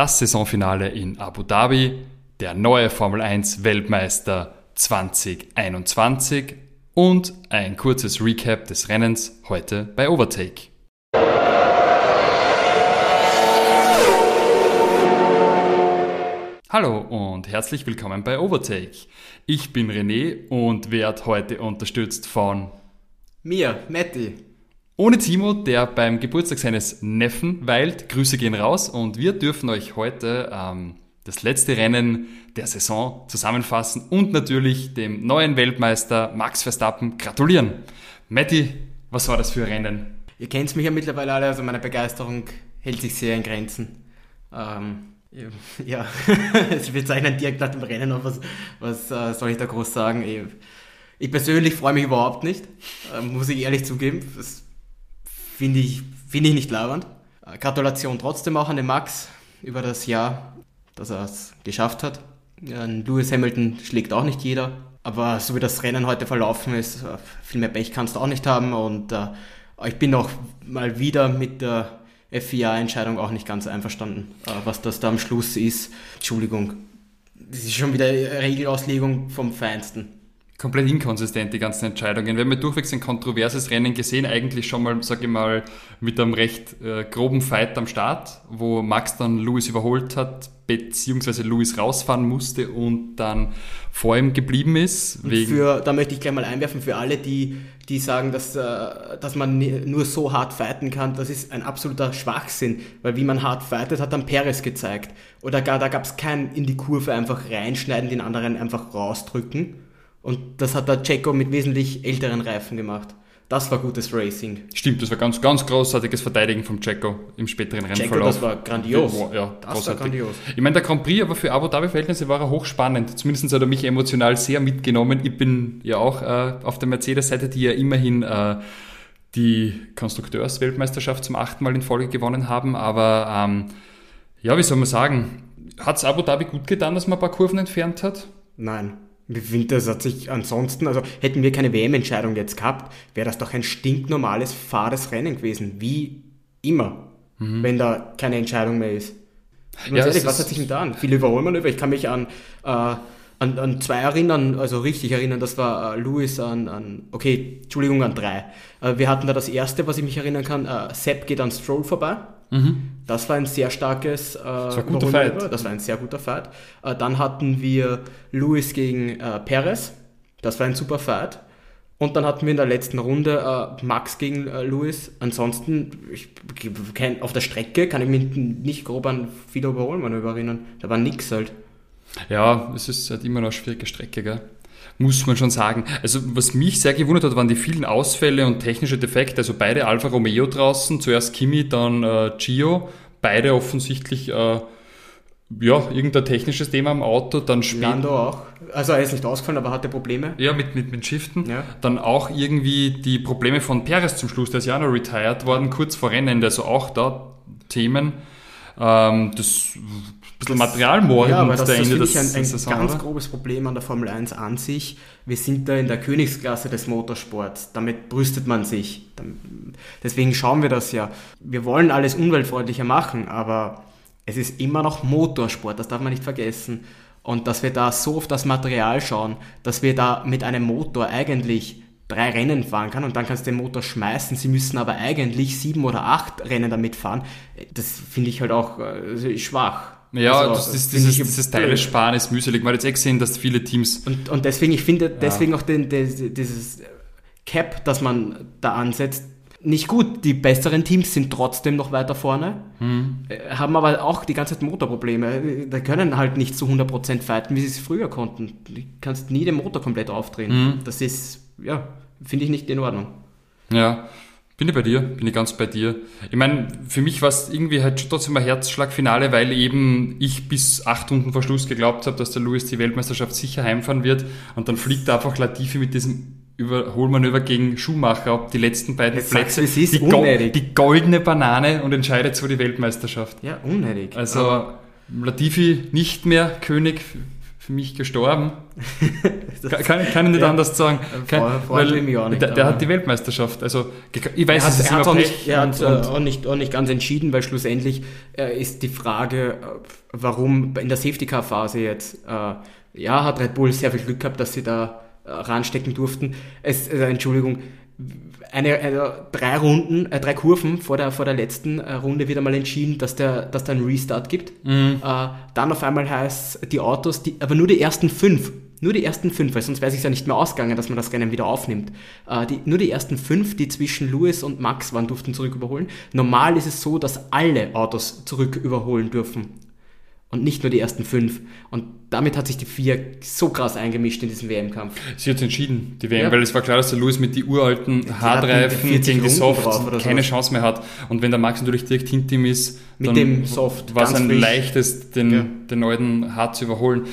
das Saisonfinale in Abu Dhabi, der neue Formel 1 Weltmeister 2021 und ein kurzes Recap des Rennens heute bei Overtake. Hallo und herzlich willkommen bei Overtake. Ich bin René und werde heute unterstützt von mir, Matti. Ohne Timo, der beim Geburtstag seines Neffen weilt. Grüße gehen raus und wir dürfen euch heute ähm, das letzte Rennen der Saison zusammenfassen und natürlich dem neuen Weltmeister Max Verstappen gratulieren. Matti, was war das für ein Rennen? Ihr kennt mich ja mittlerweile alle, also meine Begeisterung hält sich sehr in Grenzen. Ähm, ja, wir zeichnen direkt nach dem Rennen auf, was, was äh, soll ich da groß sagen? Ich, ich persönlich freue mich überhaupt nicht, äh, muss ich ehrlich zugeben. Das finde ich, find ich nicht lauernd. Äh, Gratulation trotzdem auch an den Max über das Jahr, dass er es geschafft hat. Lewis Hamilton schlägt auch nicht jeder, aber so wie das Rennen heute verlaufen ist, äh, viel mehr Pech kannst du auch nicht haben und äh, ich bin auch mal wieder mit der FIA-Entscheidung auch nicht ganz einverstanden, äh, was das da am Schluss ist. Entschuldigung, das ist schon wieder Regelauslegung vom Feinsten komplett inkonsistent, die ganzen Entscheidungen. Wir haben ja durchwegs ein kontroverses Rennen gesehen, eigentlich schon mal, sage ich mal, mit einem recht äh, groben Fight am Start, wo Max dann Lewis überholt hat, beziehungsweise Lewis rausfahren musste und dann vor ihm geblieben ist. Für, da möchte ich gleich mal einwerfen, für alle, die, die sagen, dass, äh, dass man nur so hart fighten kann, das ist ein absoluter Schwachsinn, weil wie man hart fightet, hat dann Perez gezeigt. Oder gar, da gab es kein in die Kurve einfach reinschneiden, den anderen einfach rausdrücken und das hat der Checo mit wesentlich älteren Reifen gemacht. Das war gutes Racing. Stimmt, das war ganz, ganz großartiges Verteidigen vom Checo im späteren Rennverlauf. Checo, das war grandios. Ja, das großartig. war grandios. Ich meine, der Grand Prix, aber für Abu Dhabi-Verhältnisse war er hochspannend. Zumindest hat er mich emotional sehr mitgenommen. Ich bin ja auch äh, auf der Mercedes-Seite, die ja immerhin äh, die Konstrukteursweltmeisterschaft zum achten Mal in Folge gewonnen haben. Aber ähm, ja, wie soll man sagen, hat es Abu Dhabi gut getan, dass man ein paar Kurven entfernt hat? Nein. Das hat sich ansonsten, also hätten wir keine WM-Entscheidung jetzt gehabt, wäre das doch ein stinknormales, fahres Rennen gewesen, wie immer, mhm. wenn da keine Entscheidung mehr ist. Ja, ehrlich, was hat sich denn da an? Viele Überholmanöver. Ich kann mich an, äh, an, an zwei erinnern, also richtig erinnern, das war äh, Lewis an, an, okay, Entschuldigung, an drei. Äh, wir hatten da das erste, was ich mich erinnern kann, äh, Sepp geht an Stroll vorbei. Mhm. Das war ein sehr starkes äh, das war, guter Fight. das war ein sehr guter Fight. Äh, dann hatten wir Lewis gegen äh, Perez. Das war ein super Fight. Und dann hatten wir in der letzten Runde äh, Max gegen äh, Lewis. Ansonsten, ich, kein, auf der Strecke kann ich mich nicht grob an viele Überholmanöver erinnern. Da war nix halt. Ja, es ist halt immer noch eine schwierige Strecke, gell? Muss man schon sagen. Also was mich sehr gewundert hat, waren die vielen Ausfälle und technische Defekte. Also beide Alfa Romeo draußen, zuerst Kimi, dann äh, Gio, beide offensichtlich äh, ja, irgendein technisches Thema am Auto, dann später. Lando auch. Also er ist nicht ausgefallen, aber hatte Probleme. Ja, mit, mit, mit Shiften. Ja. Dann auch irgendwie die Probleme von Perez zum Schluss, der ist ja noch retired worden, kurz vor Rennen, also auch da Themen. Ähm, das bisschen Materialmord ja, aber das, das ich ein, ein Saison, ganz oder? grobes Problem an der Formel 1 an sich. Wir sind da in der Königsklasse des Motorsports. Damit brüstet man sich. Deswegen schauen wir das ja. Wir wollen alles umweltfreundlicher machen, aber es ist immer noch Motorsport, das darf man nicht vergessen. Und dass wir da so auf das Material schauen, dass wir da mit einem Motor eigentlich drei Rennen fahren kann und dann kannst du den Motor schmeißen. Sie müssen aber eigentlich sieben oder acht Rennen damit fahren. Das finde ich halt auch äh, schwach. Ja, also, das, das, dieses, dieses Teile sparen ist mühselig. Man hat jetzt eh gesehen, dass viele Teams. Und, und deswegen, ich finde ja. deswegen auch den, den, dieses Cap, das man da ansetzt, nicht gut. Die besseren Teams sind trotzdem noch weiter vorne, hm. haben aber auch die ganze Zeit Motorprobleme. Da können halt nicht zu 100% fighten, wie sie es früher konnten. Du kannst nie den Motor komplett aufdrehen. Hm. Das ist, ja, finde ich nicht in Ordnung. Ja. Bin ich bei dir, bin ich ganz bei dir. Ich meine, für mich war es irgendwie halt trotzdem ein Herzschlagfinale, weil eben ich bis acht Stunden vor Schluss geglaubt habe, dass der Lewis die Weltmeisterschaft sicher heimfahren wird und dann fliegt einfach Latifi mit diesem Überholmanöver gegen Schumacher ab die letzten beiden Jetzt Plätze. Sagst, ist die, unnötig. die goldene Banane und entscheidet so die Weltmeisterschaft. Ja, unnötig. Also Latifi nicht mehr König für mich gestorben. kann, kann ich nicht ja. anders sagen. Kein, Freut weil mich auch nicht, der, der hat die Weltmeisterschaft. Also ich weiß, er hat, es ist er auch nicht, er hat und- äh, und- auch, nicht, auch nicht ganz entschieden, weil schlussendlich äh, ist die Frage, äh, warum in der Safety Car Phase jetzt, äh, ja, hat Red Bull sehr viel Glück gehabt, dass sie da äh, ranstecken durften. Es, äh, Entschuldigung, eine, eine, drei Runden, äh, drei Kurven vor der, vor der letzten äh, Runde wird einmal entschieden, dass der, dass da einen Restart gibt. Äh, dann auf einmal heißt die Autos, die, aber nur die ersten fünf. Nur die ersten fünf, weil sonst wäre es ja nicht mehr ausgegangen, dass man das Rennen wieder aufnimmt. Äh, die, nur die ersten fünf, die zwischen Lewis und Max waren, durften zurück überholen. Normal ist es so, dass alle Autos zurück überholen dürfen. Und nicht nur die ersten fünf. Und damit hat sich die FIA so krass eingemischt in diesen WM-Kampf. Sie hat entschieden, die WM, Ja. weil es war klar, dass der Lewis mit die uralten Hardreifen 40 gegen die Soft keine sowas. Chance mehr hat. Und wenn der Max natürlich direkt hinter ihm ist, Mit dann war es ein frisch. leichtes, den, Ja. den neuen Hard zu überholen.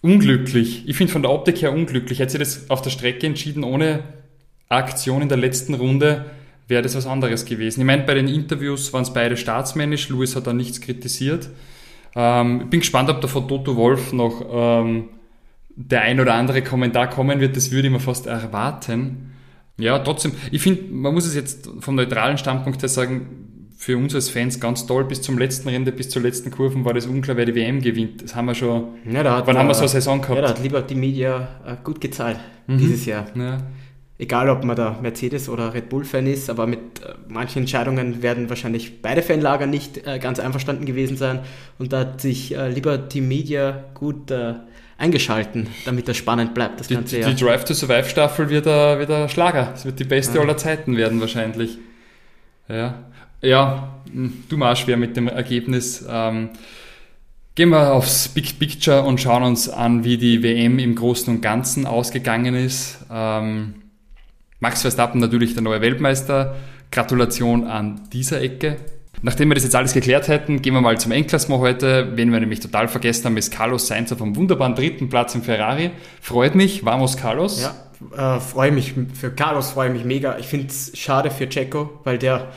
Unglücklich. Ich finde von der Optik her unglücklich. Hätte sie das auf der Strecke entschieden, ohne Aktion in der letzten Runde, wäre das was anderes gewesen. Ich meine, bei den Interviews waren es beide staatsmännisch. Lewis hat da nichts kritisiert. Ähm, ich bin gespannt, ob da von Toto Wolf noch ähm, der ein oder andere Kommentar kommen wird. Das würde ich mir fast erwarten. Ja, trotzdem, ich finde, man muss es jetzt vom neutralen Standpunkt her sagen, für uns als Fans ganz toll. Bis zum letzten Rennen, bis zur letzten Kurven war das unklar, wer die WM gewinnt. Das haben wir schon. Ja, da hat, Wann haben wir äh, so eine Saison Ja, gehabt? da hat Liberty Media äh, gut gezahlt dieses Jahr. Ja. Egal, ob man da Mercedes- oder Red Bull-Fan ist, aber mit äh, manchen Entscheidungen werden wahrscheinlich beide Fanlager nicht äh, ganz einverstanden gewesen sein. Und da hat sich äh, Liberty Media gut äh, eingeschalten, damit das spannend bleibt, das Die, ganze die, Jahr. die Drive to Survive Staffel wird ein, wird ein Schlager. Es wird die beste aller Zeiten werden wahrscheinlich. Ja, ja mh, du mal schwer mit dem Ergebnis. Ähm, gehen wir aufs Big Picture und schauen uns an, wie die WM im Großen und Ganzen ausgegangen ist. Ähm, Max Verstappen natürlich der neue Weltmeister. Gratulation an dieser Ecke. Nachdem wir das jetzt alles geklärt hätten, gehen wir mal zum Endklassement heute. Wen wir nämlich total vergessen haben, ist Carlos Sainz auf einem wunderbaren dritten Platz im Ferrari. Freut mich. Vamos, Carlos. Ja, äh, freue mich, für Carlos freue ich mich mega. Ich finde es schade für Checo, weil der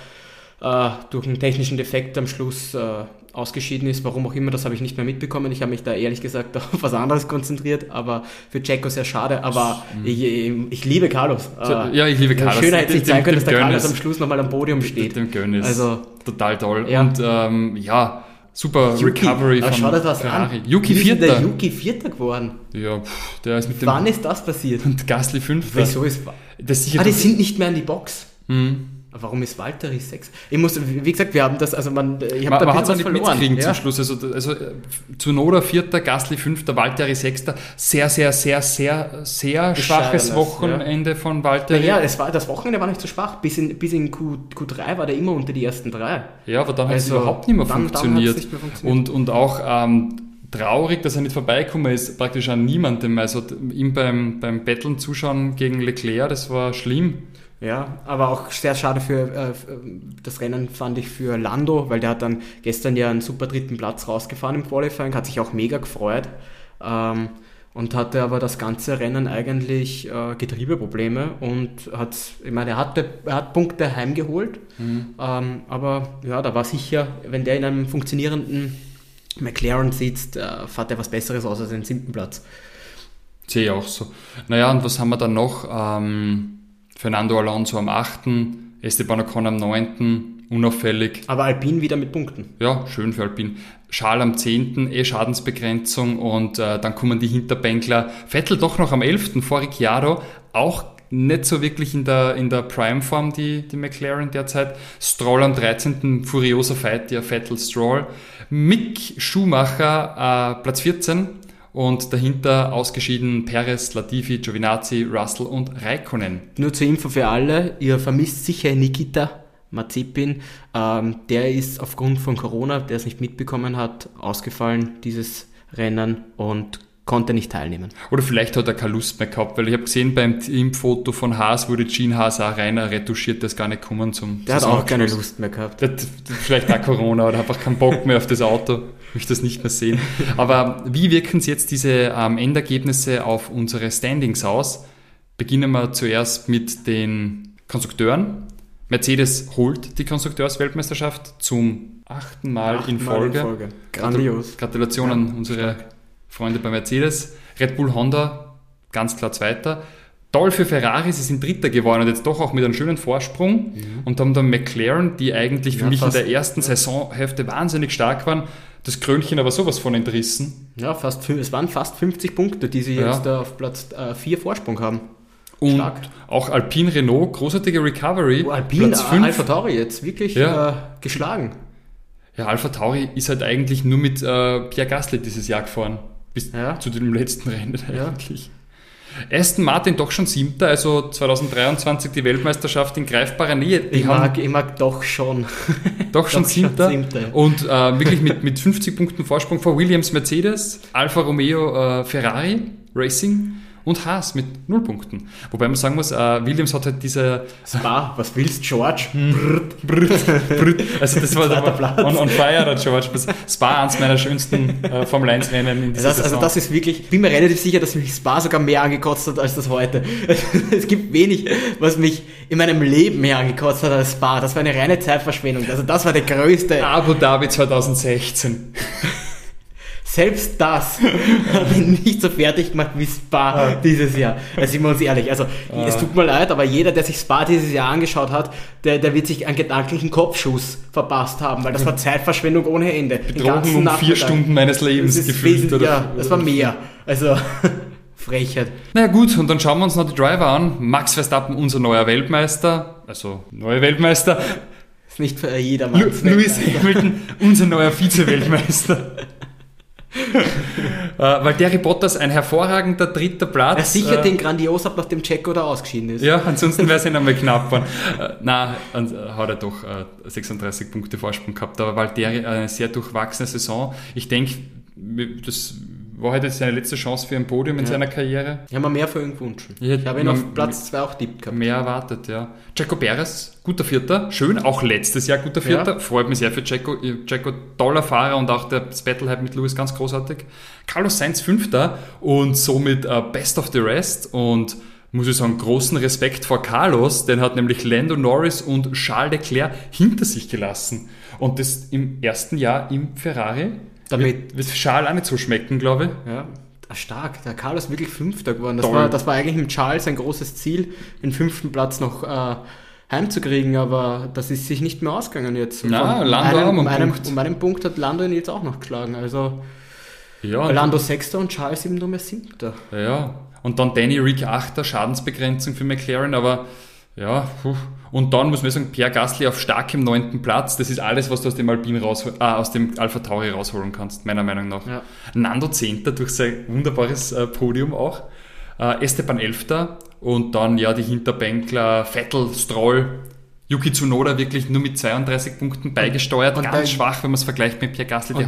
äh, durch einen technischen Defekt am Schluss äh, ausgeschieden ist. Warum auch immer, das habe ich nicht mehr mitbekommen. Ich habe mich da ehrlich gesagt auf was anderes konzentriert, aber für Checo sehr schade. Aber ich, ich liebe Carlos. Ja, ich liebe Carlos. Schöner hätte es nicht sein können, dass der Carlos am Schluss nochmal am Podium steht. Dem Gönn ist Also- total toll. Ja. Und ähm, ja, super Recovery aber von schau dir das Ferrari. an. Yuki Wie denn Der Vierter. Yuki Vierter geworden. Ja, pff, der ist mit dem Wann ist das passiert? und Gasly Fünfter. Wieso ist... Das ist sicher Ah, die sind nicht mehr in die Box. Mhm. Warum ist Valtteri 6? Ich muss, wie gesagt, wir haben das, also man, ich habe da man hat es nicht mitkriegen Ja. zum Schluss. Also, also äh, Tsunoda Vierter, Gasly Fünfter, Valtteri Sechster. Sehr, sehr, sehr, sehr, sehr schwaches Wochenende von Valtteri. Ja, es war, das Wochenende war nicht so schwach. Bis in, bis in Q, Q3 war der immer unter die ersten drei. Ja, aber dann hat es Also, überhaupt nicht mehr dann- dann funktioniert. hat's nicht mehr funktioniert. Und, und auch ähm, traurig, dass er nicht vorbeigekommen ist, praktisch an niemandem. Also ihm beim, beim Betteln zuschauen gegen Leclerc, das war schlimm. Ja, aber auch sehr schade für äh, für, das Rennen fand ich für Lando, weil der hat dann gestern ja einen super dritten Platz rausgefahren im Qualifying, hat sich auch mega gefreut ähm, und hatte aber das ganze Rennen eigentlich äh, Getriebeprobleme und hat, ich meine, er, hatte, er hat Punkte heimgeholt, Mhm. ähm, aber ja, da war sicher, wenn der in einem funktionierenden McLaren sitzt, äh, fährt er was Besseres aus als den siebten Platz. Sehe ich auch so. Naja, und was haben wir dann noch? Ähm, Fernando Alonso am 8., Esteban Ocon am 9., unauffällig. Aber Alpine wieder mit Punkten. Ja, schön für Alpin. Schal am 10., eh Schadensbegrenzung und äh, dann kommen die Hinterbänkler. Vettel doch noch am 11. vor Ricciardo, auch nicht so wirklich in der, in der Prime-Form, die, die McLaren derzeit. Stroll am 13. furioser Fight, ja, Vettel Stroll. Mick Schumacher, äh, Platz 14. Und dahinter ausgeschieden Perez, Latifi, Giovinazzi, Russell und Raikkonen. Nur zur Info für alle, ihr vermisst sicher Nikita Mazepin. Ähm, der ist aufgrund von Corona, der es nicht mitbekommen hat, ausgefallen, dieses Rennen und konnte nicht teilnehmen. Oder vielleicht hat er keine Lust mehr gehabt, weil ich habe gesehen, beim Teamfoto von Haas wurde Gene Haas auch reiner retuschiert, der ist gar nicht gekommen zum Der hat auch keine. Lust mehr gehabt. Der hat vielleicht auch Corona oder einfach keinen Bock mehr auf das Auto. Möchte das nicht mehr sehen. Aber wie wirken sich jetzt diese ähm, Endergebnisse auf unsere Standings aus? Beginnen wir zuerst mit den Konstrukteuren. Mercedes holt die Konstrukteursweltmeisterschaft zum achten Mal in Achtmal Folge. Grandios. Gratulation an unsere Freunde bei Mercedes. Red Bull Honda, ganz klar Zweiter. Toll für Ferrari, sie sind Dritter geworden und jetzt doch auch mit einem schönen Vorsprung. Mhm. Und haben dann McLaren, die eigentlich für ja, mich in der ersten Saisonhälfte wahnsinnig stark waren, das Krönchen aber sowas von entrissen. Ja, fast, es waren fast 50 Punkte, die sie ja. jetzt auf Platz 4 äh, Vorsprung haben. Und Stark. auch Alpine Renault, großartige Recovery. Oh, Alpine, Platz 5. Alpha Tauri jetzt wirklich ja. äh, geschlagen. Ja, Alpha Tauri ist halt eigentlich nur mit äh, Pierre Gasly dieses Jahr gefahren. Bis ja. zu dem letzten Rennen eigentlich. Aston Martin doch schon siebter, also 2023 die Weltmeisterschaft in greifbarer Nähe. Die ich, mag, ich mag doch schon. Doch schon siebter. Und äh, wirklich mit, mit 50 Punkten Vorsprung vor Williams, Mercedes, Alfa Romeo, äh, Ferrari Racing und Haas mit null Punkten. Wobei man sagen muss, äh, Williams hat halt diese... Spa, was willst George? Brrrt, brrrt, brrrt. Also das war der on, on fire, der George. Spa, eines meiner schönsten äh, Formel 1 Rennen in dieser also, also das ist wirklich, ich bin mir relativ sicher, dass mich Spa sogar mehr angekotzt hat als das heute. es gibt wenig, was mich in meinem Leben mehr angekotzt hat als Spa. Das war eine reine Zeitverschwendung. Also das war der größte... Abu Dhabi 2016 selbst das habe ich nicht so fertig gemacht wie Spa ah. dieses Jahr. Also sind wir uns ehrlich. Also ah. es tut mir leid, aber jeder, der sich Spa dieses Jahr angeschaut hat, der, der wird sich einen gedanklichen Kopfschuss verpasst haben, weil das war Zeitverschwendung ohne Ende. Betrogen um vier Stunden meines Lebens gefühlt. Oder? Ja, das war mehr. Also Frechheit. Naja gut, und dann schauen wir uns noch die Driver an. Max Verstappen, unser neuer Weltmeister, also neuer Weltmeister. Ist nicht für jedermann. Lewis Hamilton, unser neuer Vize-Weltmeister. äh, weil Derry Bottas ein hervorragender dritter Platz. Er sichert äh, den grandios ab, nachdem Checo da ausgeschieden ist. Ja, ansonsten wäre es ihn einmal knapp geworden. Äh, nein, äh, hat er doch äh, 36 Punkte Vorsprung gehabt. Aber Valtteri eine sehr durchwachsene Saison. Ich denke, das war halt jetzt seine letzte Chance für ein Podium in ja. seiner Karriere. Ich habe mir mehr für ihn gewünscht. Ich, ich habe ihn auf Platz 2 auch tippt gehabt. Mehr erwartet, ja. Jaco Perez, guter Vierter, schön, auch letztes Jahr guter Vierter. Ja. Freut mich sehr für Jaco. Jaco, toller Fahrer und auch das Battle halt mit Lewis ganz großartig. Carlos Sainz Fünfter und somit uh, Best of the Rest und muss ich sagen, großen Respekt vor Carlos, den hat nämlich Lando Norris und Charles Leclerc hinter sich gelassen. Und das im ersten Jahr im Ferrari damit wird Charles auch nicht so schmecken, glaube ich. Ja, stark. Der Carlos ist wirklich Fünfter geworden. Das war, das war eigentlich mit Charles ein großes Ziel, den fünften Platz noch äh, heimzukriegen, aber das ist sich nicht mehr ausgegangen jetzt. Na, Lando einem, um, einem, Punkt. um einen Punkt hat Lando ihn jetzt auch noch geschlagen. Also ja, Lando Sechster und Charles eben nur mehr Siebter. Ja, und dann Danny Rick Achter, Schadensbegrenzung für McLaren, aber ja, puh. und dann muss man sagen, Pierre Gasly auf starkem neunten Platz. Das ist alles, was du aus dem Alpine raus, äh, aus dem Alpha Tauri rausholen kannst, meiner Meinung nach. Ja. Nando Zehnter durch sein wunderbares äh, Podium auch. Äh, Esteban Elfter und dann ja die Hinterbänkler Vettel, Stroll, Yuki Tsunoda wirklich nur mit 32 Punkten beigesteuert. Und Ganz schwach, wenn man es vergleicht mit Pierre Gasly.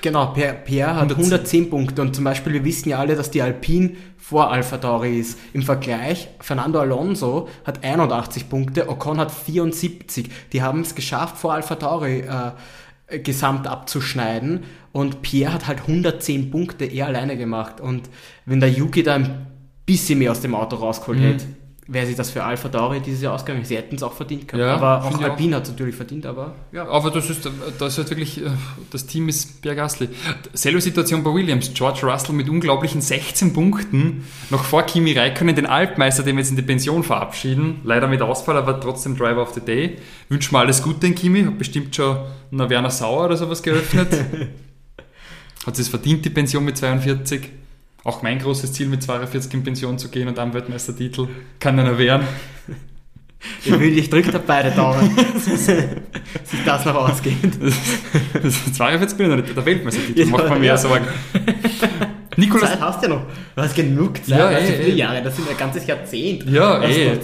Genau, Pierre, Pierre hat 110. 110 Punkte und zum Beispiel, wir wissen ja alle, dass die Alpine vor Alpha Tauri ist. Im Vergleich, Fernando Alonso hat 81 Punkte, Ocon hat 74. Die haben es geschafft, vor Alpha Tauri äh, gesamt abzuschneiden und Pierre hat halt 110 Punkte er alleine gemacht und wenn der Yuki da ein bisschen mehr aus dem Auto rausgeholt mhm. hätte, wäre sich das für Alpha Tauri dieses Jahr ausgegangen. Sie hätten es auch verdient gehabt. Ja, aber auch Alpine hat es natürlich verdient, aber ja. Aber das ist, das ist halt wirklich, äh, das Team ist Pierre Gasly. Selbe Situation bei Williams. George Russell mit unglaublichen 16 Punkten, noch vor Kimi Räikkönen, den Altmeister, den wir jetzt in die Pension verabschieden. Leider mit Ausfall, aber trotzdem Driver of the Day. Wünsche mal alles Gute in Kimi. Hat bestimmt schon einer Werner Sauer oder sowas geöffnet. hat es verdient, die Pension mit 42. Auch mein großes Ziel, mit 42 in Pension zu gehen und am Weltmeistertitel kann einer wehren. Ich will, ich drücke da beide Daumen, sich das noch ausgeht. 42 bin ich noch nicht, der Weltmeistertitel, ja, macht man mehr ja. Sorgen. Nikolaus, Zeit hast du ja noch. Du hast genug Zeit, ja, ey, viele ey. Jahre, das sind ein ganzes Jahrzehnt. Ja, ey.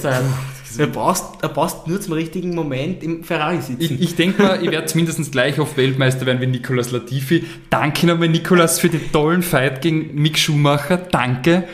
Du brauchst, du brauchst nur zum richtigen Moment im Ferrari sitzen. Ich, ich denke mal, ich werde zumindest gleich auf Weltmeister werden wie Nicolas Latifi. Danke nochmal, Nicolas, für den tollen Fight gegen Mick Schumacher. Danke.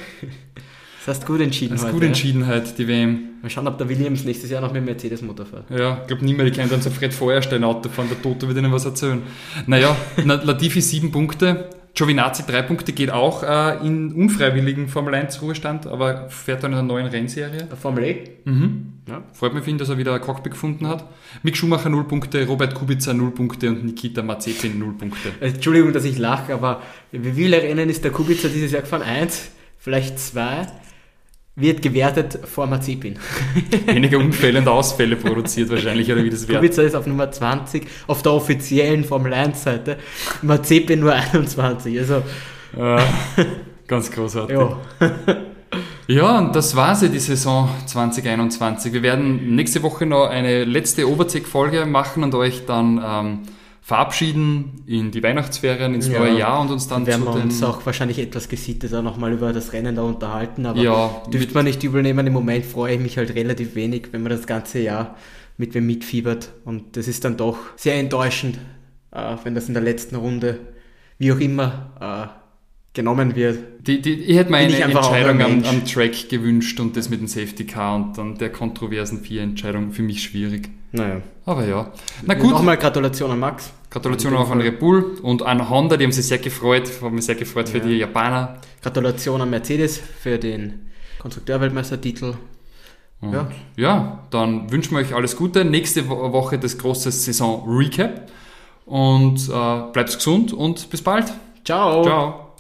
Das hast gut entschieden Das hast gut entschieden heute, die WM. Mal schauen, ob der Williams nächstes Jahr noch mit Mercedes-Motor fährt. Ja, ich glaube niemand, die können dann so Fred Feuerstein Auto fahren, der Toto wird ihnen was erzählen. Naja, Latifi sieben Punkte, Giovinazzi, drei Punkte, geht auch äh, in unfreiwilligen Formel 1 Ruhestand, aber fährt dann in einer neuen Rennserie. Formel E. Mhm. Ja. Freut mich für ihn, dass er wieder ein Cockpit gefunden hat. Mick Schumacher 0 Punkte, Robert Kubica 0 Punkte und Nikita Mazepin 0 Punkte. Entschuldigung, dass ich lache, aber wie viele Rennen ist der Kubica dieses Jahr gefahren? Eins, vielleicht zwei wird gewertet vor Mazepin. Weniger Unfälle und Ausfälle produziert wahrscheinlich, oder wie das wäre. Kubica ist auf Nummer 20 auf der offiziellen Formel 1 Seite, Mazepin nur 21, also... Äh, ganz großartig. Ja. und das war sie, die Saison 2021. Wir werden nächste Woche noch eine letzte Overtake-Folge machen und euch dann... Ähm, verabschieden in die Weihnachtsferien, ins ja, neue Jahr und uns dann werden wir uns auch wahrscheinlich etwas gesitteter nochmal über das Rennen da unterhalten, aber ja, dürfte man nicht übel nehmen. Im Moment freue ich mich halt relativ wenig, wenn man das ganze Jahr mit wem mitfiebert und das ist dann doch sehr enttäuschend, äh, wenn das in der letzten Runde, wie auch immer, äh, genommen wird. Die, die, ich hätte mir eine Entscheidung am, am, Track gewünscht und das mit dem Safety Car und dann der kontroversen vier Entscheidung für mich schwierig. Naja. Aber ja. Na gut. Nochmal Gratulation an Max. Gratulation auch an Red Bull und an Honda, die haben sich sehr gefreut, haben mich sehr gefreut ja. für die Japaner. Gratulation an Mercedes für den Konstrukteurweltmeistertitel. Ja. ja, dann wünschen wir euch alles Gute. Nächste Woche das große Saison-Recap. Und äh, bleibt gesund und bis bald. Ciao. Ciao.